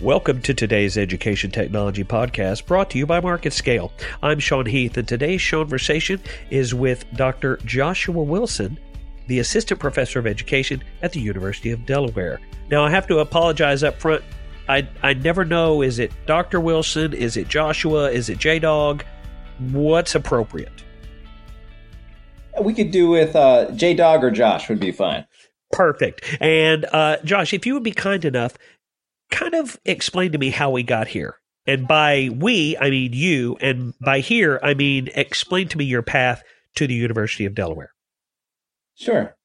Welcome to today's Education Technology Podcast brought to you by MarketScale. I'm Sean Heath, and today's conversation is with Dr. Joshua Wilson, the Assistant Professor of Education at the University of Delaware. Now, I have to apologize up front. I, I never know is it Dr. Wilson? Is it Joshua? Is it J Dog? What's appropriate? We could do with uh, J Dog or Josh would be fine. Perfect. And uh, Josh, if you would be kind enough, kind of explain to me how we got here. And by we, I mean you. And by here, I mean explain to me your path to the University of Delaware. Sure.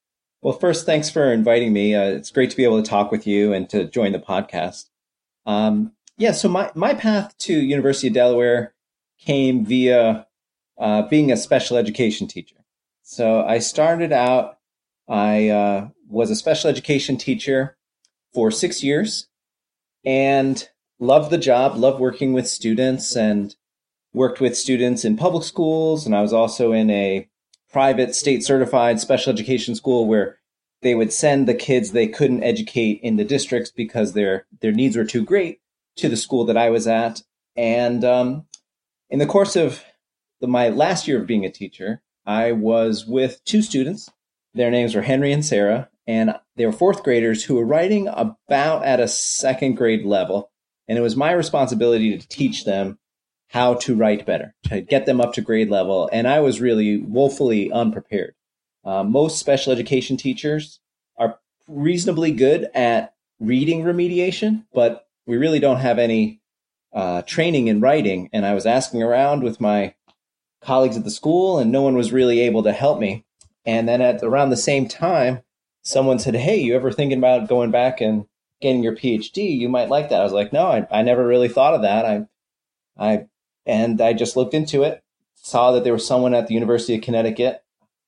Well, first, thanks for inviting me. Uh, it's great to be able to talk with you and to join the podcast. Um, yeah, so my, my path to University of Delaware came via uh, being a special education teacher. So I started out, I uh, was a special education teacher for six years and loved the job, loved working with students and worked with students in public schools. And I was also in a private state certified special education school where they would send the kids they couldn't educate in the districts because their their needs were too great to the school that I was at. And um, in the course of the, my last year of being a teacher, I was with two students. Their names were Henry and Sarah, and they were fourth graders who were writing about at a second grade level. And it was my responsibility to teach them how to write better, to get them up to grade level. And I was really woefully unprepared. Uh, most special education teachers are reasonably good at reading remediation, but we really don't have any uh, training in writing. And I was asking around with my colleagues at the school, and no one was really able to help me. And then at around the same time, someone said, Hey, you ever thinking about going back and getting your PhD? You might like that. I was like, No, I, I never really thought of that. I, I, and I just looked into it, saw that there was someone at the University of Connecticut.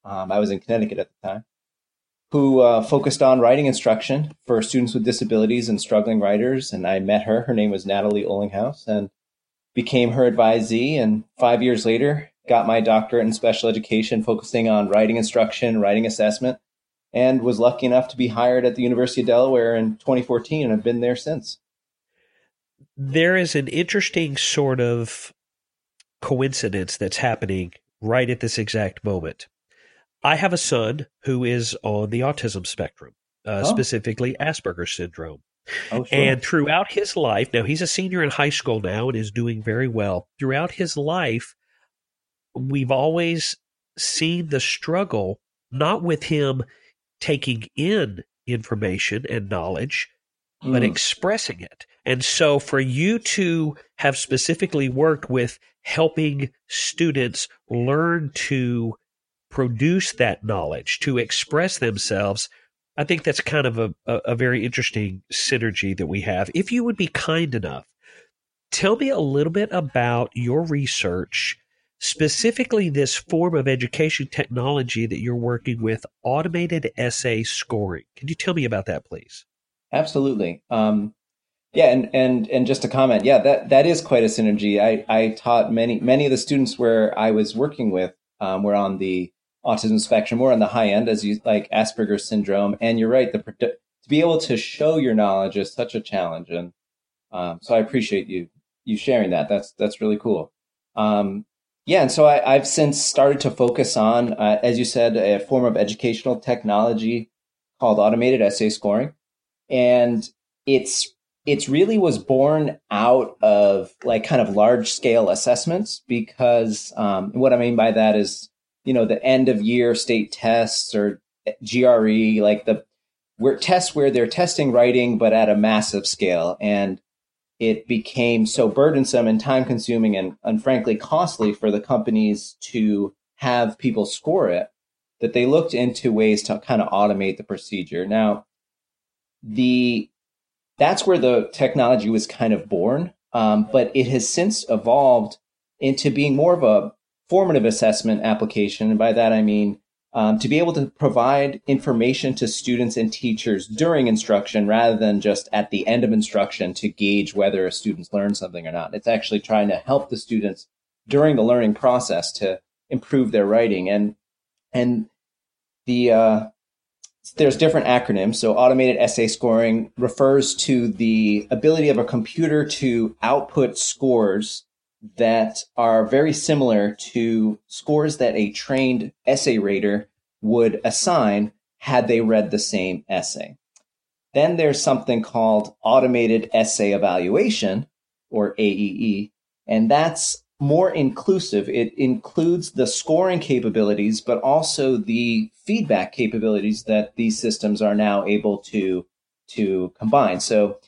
Um, I was in Connecticut at the time who uh, focused on writing instruction for students with disabilities and struggling writers. And I met her. Her name was Natalie Olinghouse and became her advisee. And five years later, got my doctorate in special education, focusing on writing instruction, writing assessment, and was lucky enough to be hired at the University of Delaware in 2014 and have been there since. There is an interesting sort of coincidence that's happening right at this exact moment. I have a son who is on the autism spectrum, uh, oh. specifically Asperger's syndrome. Oh, sure. And throughout his life, now he's a senior in high school now and is doing very well. Throughout his life, we've always seen the struggle, not with him taking in information and knowledge, mm. but hmm. expressing it. And so for you to have specifically worked with helping students learn to produce that knowledge, to express themselves, I think that's kind of a, a, a very interesting synergy that we have. If you would be kind enough, tell me a little bit about your research specifically this form of education technology that you're working with, automated essay scoring. Can you tell me about that, please? Absolutely. Um, yeah, and and and just a comment. Yeah, that that is quite a synergy. I I taught many many of the students where I was working with um, were on the autism spectrum, more on the high end, as you like Asperger's syndrome. And you're right, the to be able to show your knowledge is such a challenge, and um, so I appreciate you you sharing that. That's that's really cool. Um, yeah, and so I, have since started to focus on, uh, as you said, a form of educational technology called automated essay scoring, and it's it's really was born out of like kind of large scale assessments because um, what I mean by that is you know the end of year state tests or GRE like the where tests where they're testing writing but at a massive scale. And it became so burdensome and time consuming and, and frankly costly for the companies to have people score it that they looked into ways to kind of automate the procedure. Now, the that's where the technology was kind of born, um, but it has since evolved into being more of a formative assessment application. And by that I mean um, to be able to provide information to students and teachers during instruction rather than just at the end of instruction to gauge whether a student's learned something or not. It's actually trying to help the students during the learning process to improve their writing and and the uh, there's different acronyms. So automated essay scoring refers to the ability of a computer to output scores that are very similar to scores that a trained essay rater would assign had they read the same essay. Then there's something called automated essay evaluation or AEE, and that's more inclusive. It includes the scoring capabilities, but also the feedback capabilities that these systems are now able to, to combine. So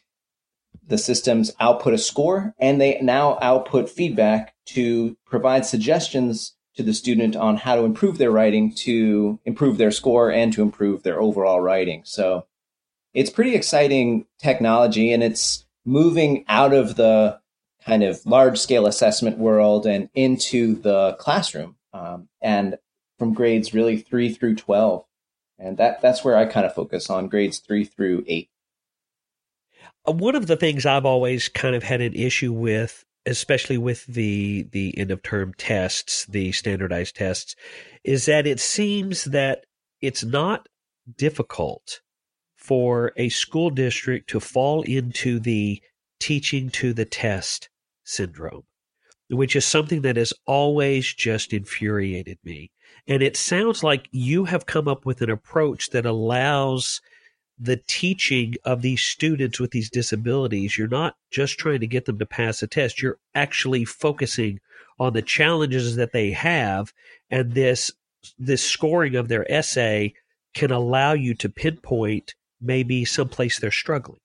the systems output a score and they now output feedback to provide suggestions to the student on how to improve their writing to improve their score and to improve their overall writing. So it's pretty exciting technology and it's moving out of the kind of large scale assessment world and into the classroom um, and from grades really three through 12. And that, that's where I kind of focus on grades three through eight. Uh, one of the things I've always kind of had an issue with, especially with the the end of term tests, the standardized tests, is that it seems that it's not difficult for a school district to fall into the teaching to the test syndrome, which is something that has always just infuriated me. And it sounds like you have come up with an approach that allows the teaching of these students with these disabilities. You're not just trying to get them to pass a test, you're actually focusing on the challenges that they have. And this, this scoring of their essay can allow you to pinpoint maybe someplace they're struggling.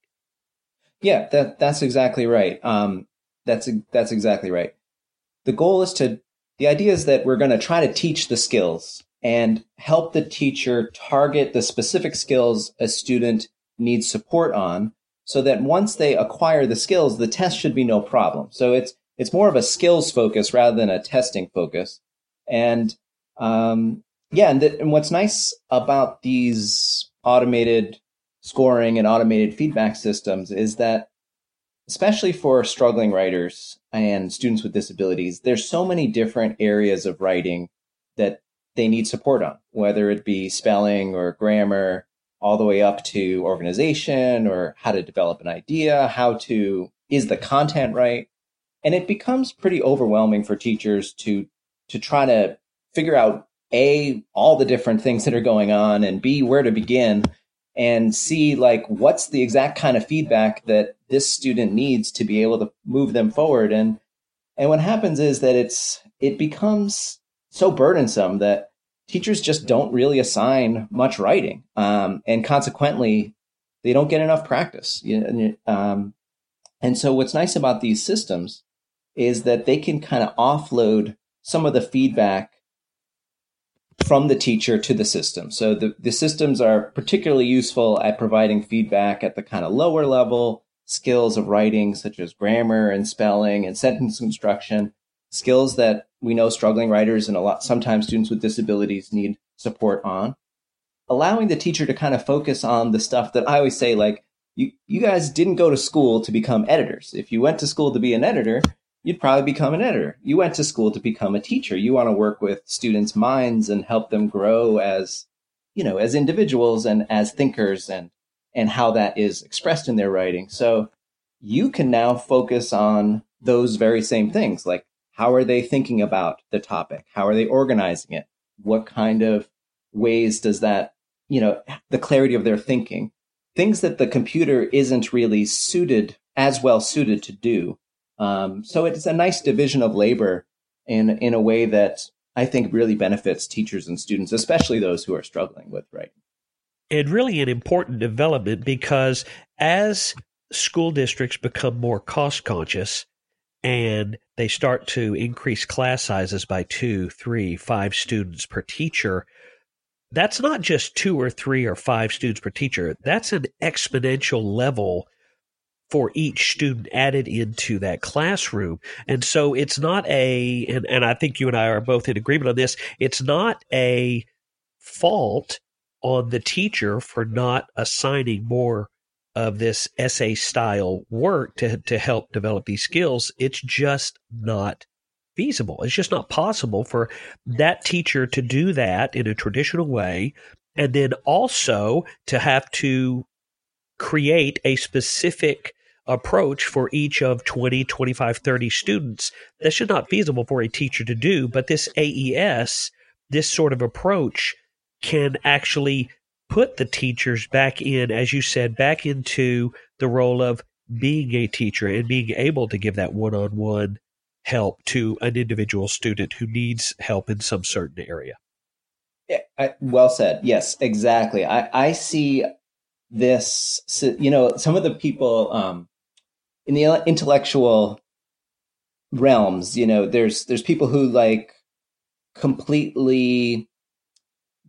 Yeah, that, that's exactly right. Um, that's that's exactly right. The goal is to the idea is that we're going to try to teach the skills and help the teacher target the specific skills a student needs support on so that once they acquire the skills the test should be no problem. So it's it's more of a skills focus rather than a testing focus. And um, yeah, and, and what's nice about these automated scoring and automated feedback systems is that especially for struggling writers and students with disabilities, there's so many different areas of writing that they need support on, whether it be spelling or grammar, all the way up to organization or how to develop an idea, how to, is the content right? And it becomes pretty overwhelming for teachers to, to try to figure out A, all the different things that are going on and B, where to begin and see like what's the exact kind of feedback that this student needs to be able to move them forward and and what happens is that it's it becomes so burdensome that teachers just don't really assign much writing um, and consequently they don't get enough practice um, and so what's nice about these systems is that they can kind of offload some of the feedback from the teacher to the system. So the, the systems are particularly useful at providing feedback at the kind of lower level skills of writing, such as grammar and spelling and sentence construction, skills that we know struggling writers and a lot, sometimes students with disabilities need support on. Allowing the teacher to kind of focus on the stuff that I always say, like, you, you guys didn't go to school to become editors. If you went to school to be an editor, you'd probably become an editor. You went to school to become a teacher. You want to work with students' minds and help them grow as, you know, as individuals and as thinkers and, and how that is expressed in their writing. So you can now focus on those very same things. Like, how are they thinking about the topic? How are they organizing it? What kind of ways does that, you know, the clarity of their thinking? Things that the computer isn't really suited as well suited to do um, so it's a nice division of labor in in a way that I think really benefits teachers and students, especially those who are struggling with writing. And really an important development because as school districts become more cost conscious and they start to increase class sizes by two, three, five students per teacher, that's not just two or three or five students per teacher. That's an exponential level for each student added into that classroom. And so it's not a, and, and I think you and I are both in agreement on this, it's not a fault on the teacher for not assigning more of this essay style work to, to help develop these skills. It's just not feasible. It's just not possible for that teacher to do that in a traditional way and then also to have to create a specific approach for each of 20, 25, 30 students. That should not feasible for a teacher to do, but this AES, this sort of approach can actually put the teachers back in, as you said, back into the role of being a teacher and being able to give that one on one help to an individual student who needs help in some certain area. Yeah, I, well said. Yes, exactly. I, I see this, you know, some of the people um, in the intellectual realms, you know, there's there's people who like completely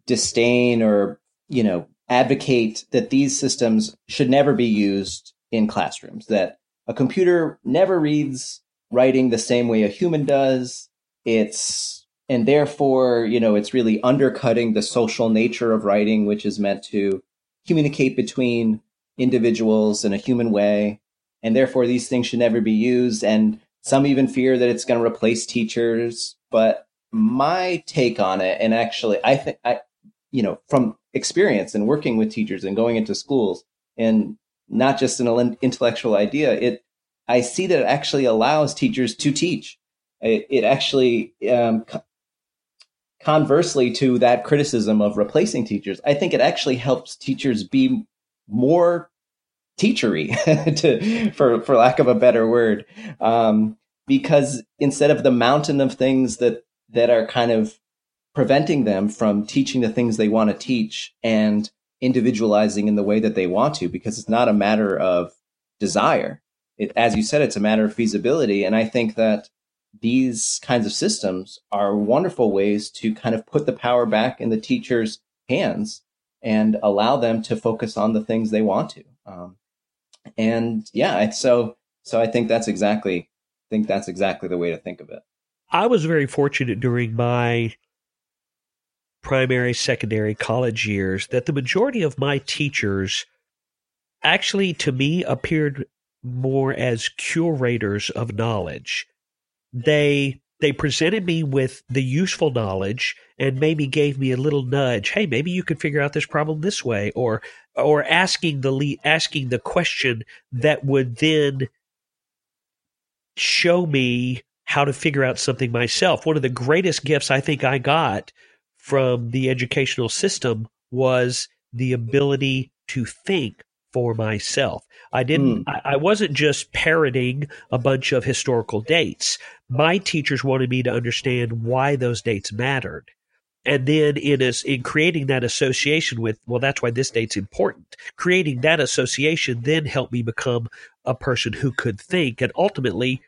disdain or you know advocate that these systems should never be used in classrooms. That a computer never reads writing the same way a human does. It's and therefore, you know, it's really undercutting the social nature of writing, which is meant to communicate between individuals in a human way. And therefore, these things should never be used. And some even fear that it's going to replace teachers. But my take on it, and actually, I think I, you know, from experience and working with teachers and going into schools, and not just an intellectual idea, it I see that it actually allows teachers to teach. It, it actually um, conversely to that criticism of replacing teachers, I think it actually helps teachers be more teachery, to, for for lack of a better word, um, because instead of the mountain of things that that are kind of preventing them from teaching the things they want to teach and individualizing in the way that they want to, because it's not a matter of desire. It, as you said, it's a matter of feasibility, and I think that these kinds of systems are wonderful ways to kind of put the power back in the teacher's hands and allow them to focus on the things they want to. Um, and yeah, so so I think that's exactly I think that's exactly the way to think of it. I was very fortunate during my primary, secondary, college years that the majority of my teachers actually to me appeared more as curators of knowledge. They they presented me with the useful knowledge and maybe gave me a little nudge hey maybe you could figure out this problem this way or or asking the lead, asking the question that would then show me how to figure out something myself. One of the greatest gifts i think i got from the educational system was the ability to think for myself. I didn't, mm. I, I wasn't just parroting a bunch of historical dates. My teachers wanted me to understand why those dates mattered. And then in a, in creating that association with, well, that's why this date's important. Creating that association then helped me become a person who could think. And ultimately,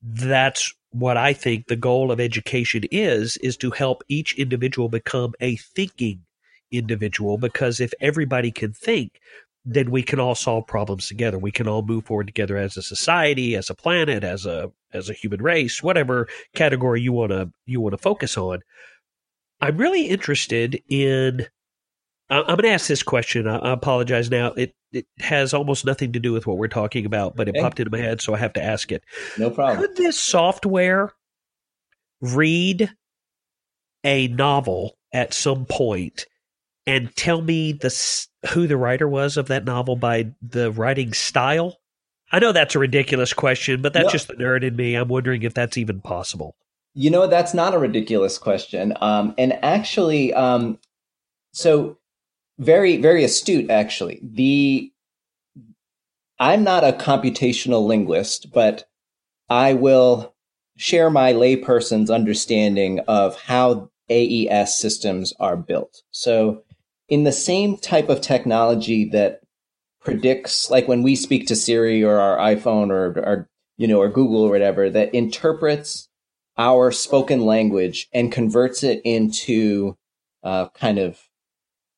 that's what I think the goal of education is, is to help each individual become a thinking individual. Because if everybody can think, then we can all solve problems together. We can all move forward together as a society, as a planet, as a as a human race, whatever category you want to you want to focus on. I'm really interested in. I'm going to ask this question. I apologize now. It it has almost nothing to do with what we're talking about, but it okay. popped into my head, so I have to ask it. No problem. Could this software read a novel at some point and tell me the who the writer was of that novel by the writing style? I know that's a ridiculous question, but that's no. just the nerd in me. I'm wondering if that's even possible. You know, that's not a ridiculous question. Um, and actually, um, so very, very astute, actually. The I'm not a computational linguist, but I will share my layperson's understanding of how AES systems are built. So in the same type of technology that predicts, like when we speak to Siri or our iPhone or, or you know, or Google or whatever, that interprets our spoken language and converts it into uh, kind of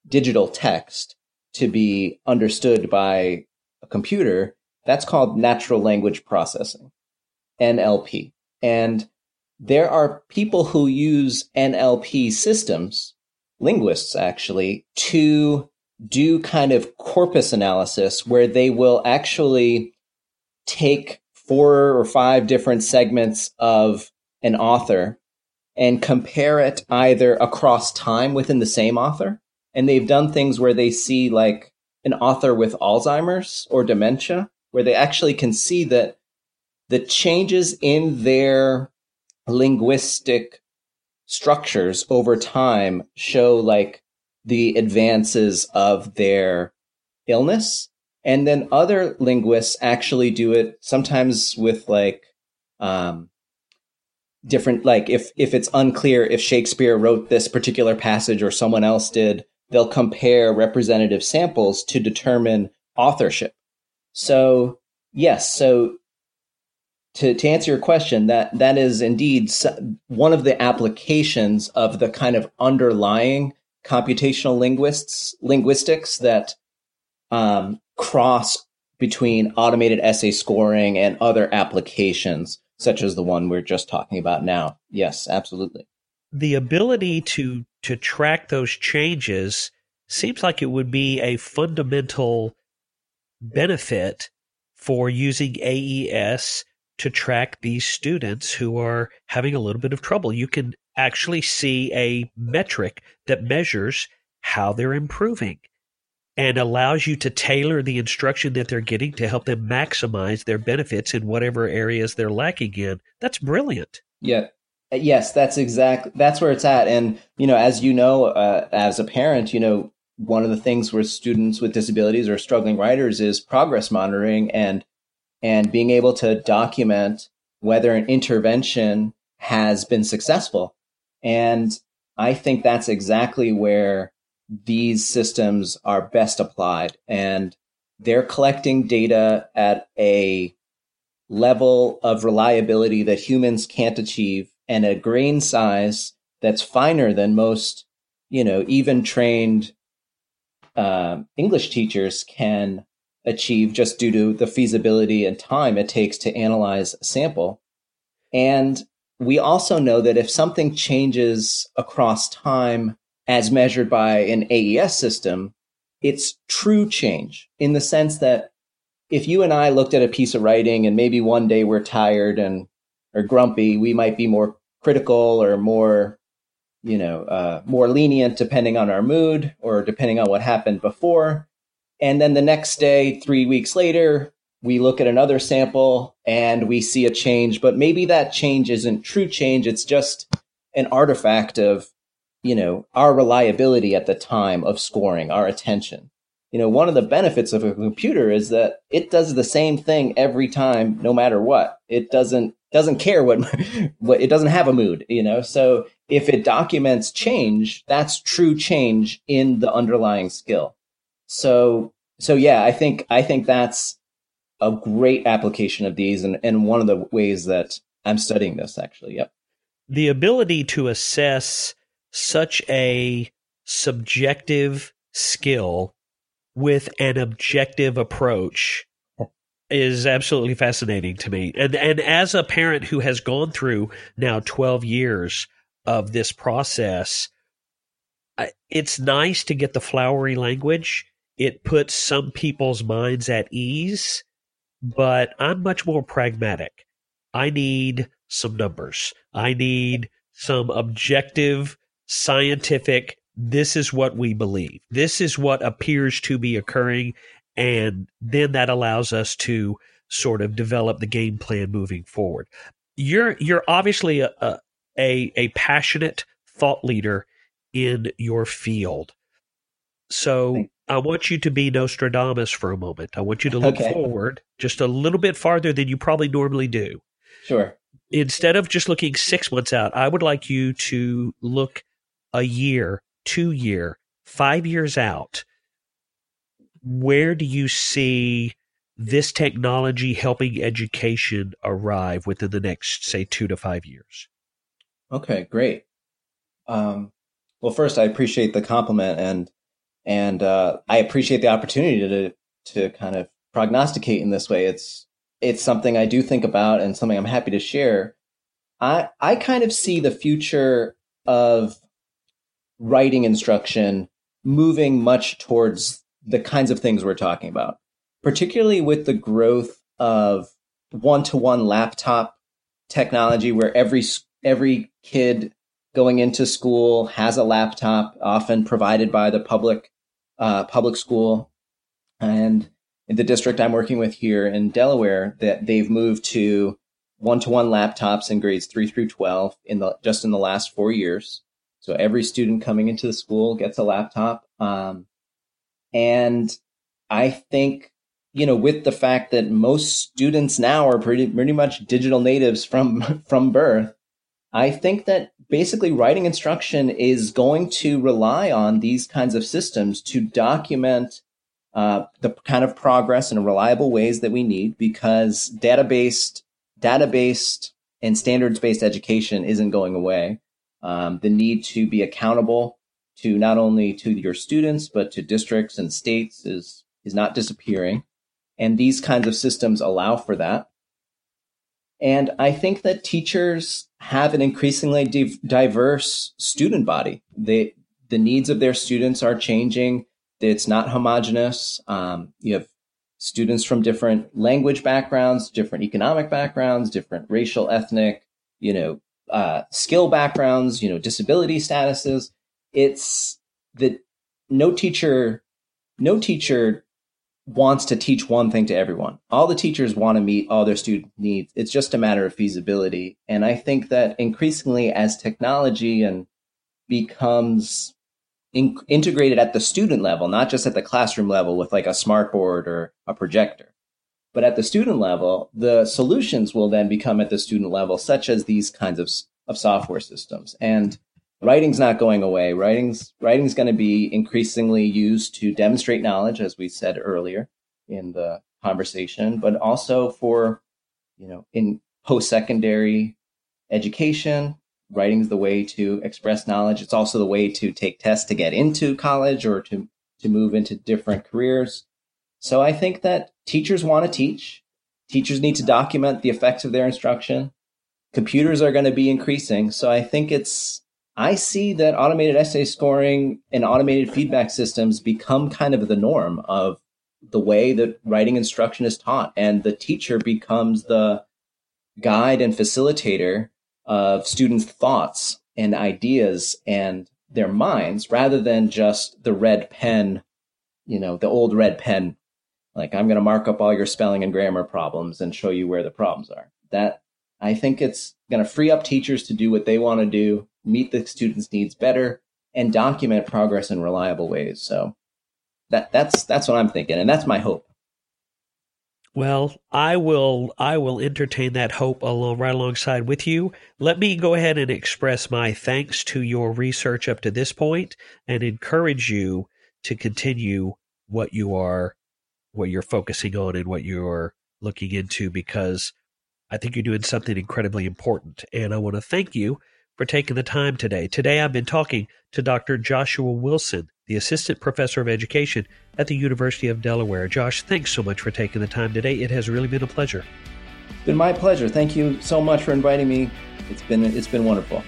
digital text to be understood by a computer. That's called natural language processing, NLP. And there are people who use NLP systems linguists actually to do kind of corpus analysis where they will actually take four or five different segments of an author and compare it either across time within the same author and they've done things where they see like an author with Alzheimer's or dementia, where they actually can see that the changes in their linguistic structures over time show like the advances of their illness. And then other linguists actually do it sometimes with like um, different like if if it's unclear if Shakespeare wrote this particular passage or someone else did, they'll compare representative samples to determine authorship. So yes, so to, to answer your question, that that is indeed one of the applications of the kind of underlying computational linguists linguistics that um, cross between automated essay scoring and other applications such as the one we're just talking about now. Yes, absolutely. The ability to to track those changes seems like it would be a fundamental benefit for using AES to track these students who are having a little bit of trouble. You can actually see a metric that measures how they're improving and allows you to tailor the instruction that they're getting to help them maximize their benefits in whatever areas they're lacking in. That's brilliant. Yeah. Yes, that's exactly that's where it's at. And you know, as you know, uh, as a parent, you know, one of the things where students with disabilities or struggling writers is progress monitoring and and being able to document whether an intervention has been successful. And I think that's exactly where these systems are best applied. And they're collecting data at a level of reliability that humans can't achieve and a grain size that's finer than most, you know, even trained uh, English teachers can achieve just due to the feasibility and time it takes to analyze a sample. And we also know that if something changes across time as measured by an AES system, it's true change in the sense that if you and I looked at a piece of writing and maybe one day we're tired and or grumpy, we might be more critical or more, you know, uh, more lenient depending on our mood or depending on what happened before. And then the next day, three weeks later, we look at another sample and we see a change, but maybe that change isn't true change. It's just an artifact of you know, our reliability at the time of scoring, our attention. You know, one of the benefits of a computer is that it does the same thing every time, no matter what. It doesn't doesn't care what what it doesn't have a mood, you know. So if it documents change, that's true change in the underlying skill. So so yeah, I think I think that's a great application of these and, and one of the ways that I'm studying this actually. Yep. The ability to assess such a subjective skill with an objective approach is absolutely fascinating to me. And and as a parent who has gone through now 12 years of this process, it's nice to get the flowery language. It puts some people's minds at ease, but I'm much more pragmatic. I need some numbers. I need some objective scientific, this is what we believe. This is what appears to be occurring. And then that allows us to sort of develop the game plan moving forward. You're you're obviously a a, a passionate thought leader in your field. So I want you to be Nostradamus for a moment. I want you to look okay. forward just a little bit farther than you probably normally do. Sure. Instead of just looking six months out, I would like you to look a year, two year, five years out, where do you see this technology helping education arrive within the next, say, two to five years? Okay, great. Um, well, first, I appreciate the compliment, and and uh, I appreciate the opportunity to to kind of prognosticate in this way. It's it's something I do think about, and something I'm happy to share. I I kind of see the future of writing instruction moving much towards the kinds of things we're talking about, particularly with the growth of one to one laptop technology where every every kid going into school has a laptop, often provided by the public uh, public school, and in the district I'm working with here in Delaware, that they've moved to one-to-one laptops in grades three through twelve in the just in the last four years. So every student coming into the school gets a laptop, um, and I think you know with the fact that most students now are pretty pretty much digital natives from from birth I think that basically writing instruction is going to rely on these kinds of systems to document uh, the kind of progress in reliable ways that we need because data-based, data-based and standards-based education isn't going away. Um, the need to be accountable to not only to your students but to districts and states is is not disappearing, and these kinds of systems allow for that. And I think that teachers have an increasingly diverse student body. They, the needs of their students are changing. It's not homogenous. Um, you have students from different language backgrounds, different economic backgrounds, different racial, ethnic, you know, uh, skill backgrounds, you know, disability statuses. It's that no teacher, no teacher wants to teach one thing to everyone. All the teachers want to meet all their student needs. It's just a matter of feasibility. And I think that increasingly as technology and becomes in- integrated at the student level, not just at the classroom level with like a smart board or a projector, but at the student level, the solutions will then become at the student level, such as these kinds of, of software systems. And writing's not going away. Writing's writing's going to be increasingly used to demonstrate knowledge, as we said earlier in the conversation, but also for you know in post secondary education. Writing's the way to express knowledge. It's also the way to take tests to get into college or to to move into different careers. So I think that teachers want to teach. Teachers need to document the effects of their instruction. Computers are going to be increasing. So I think it's I see that automated essay scoring and automated feedback systems become kind of the norm of the way that writing instruction is taught. And the teacher becomes the guide and facilitator of students' thoughts and ideas and their minds rather than just the red pen, you know, the old red pen. Like, I'm going to mark up all your spelling and grammar problems and show you where the problems are. That I think it's going to free up teachers to do what they want to do meet the students' needs better, and document progress in reliable ways. So that that's that's what I'm thinking, and that's my hope. Well, I will I will entertain that hope along right alongside with you. Let me go ahead and express my thanks to your research up to this point and encourage you to continue what you are what you're focusing on and what you're looking into because I think you're doing something incredibly important. And I want to thank you for taking the time today. Today I've been talking to Dr. Joshua Wilson, the Assistant Professor of Education at the University of Delaware. Josh, thanks so much for taking the time today. It has really been a pleasure. It's been my pleasure. Thank you so much for inviting me. It's been it's been wonderful.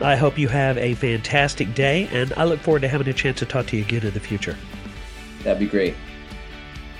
I hope you have a fantastic day and I look forward to having a chance to talk to you again in the future. That'd be great.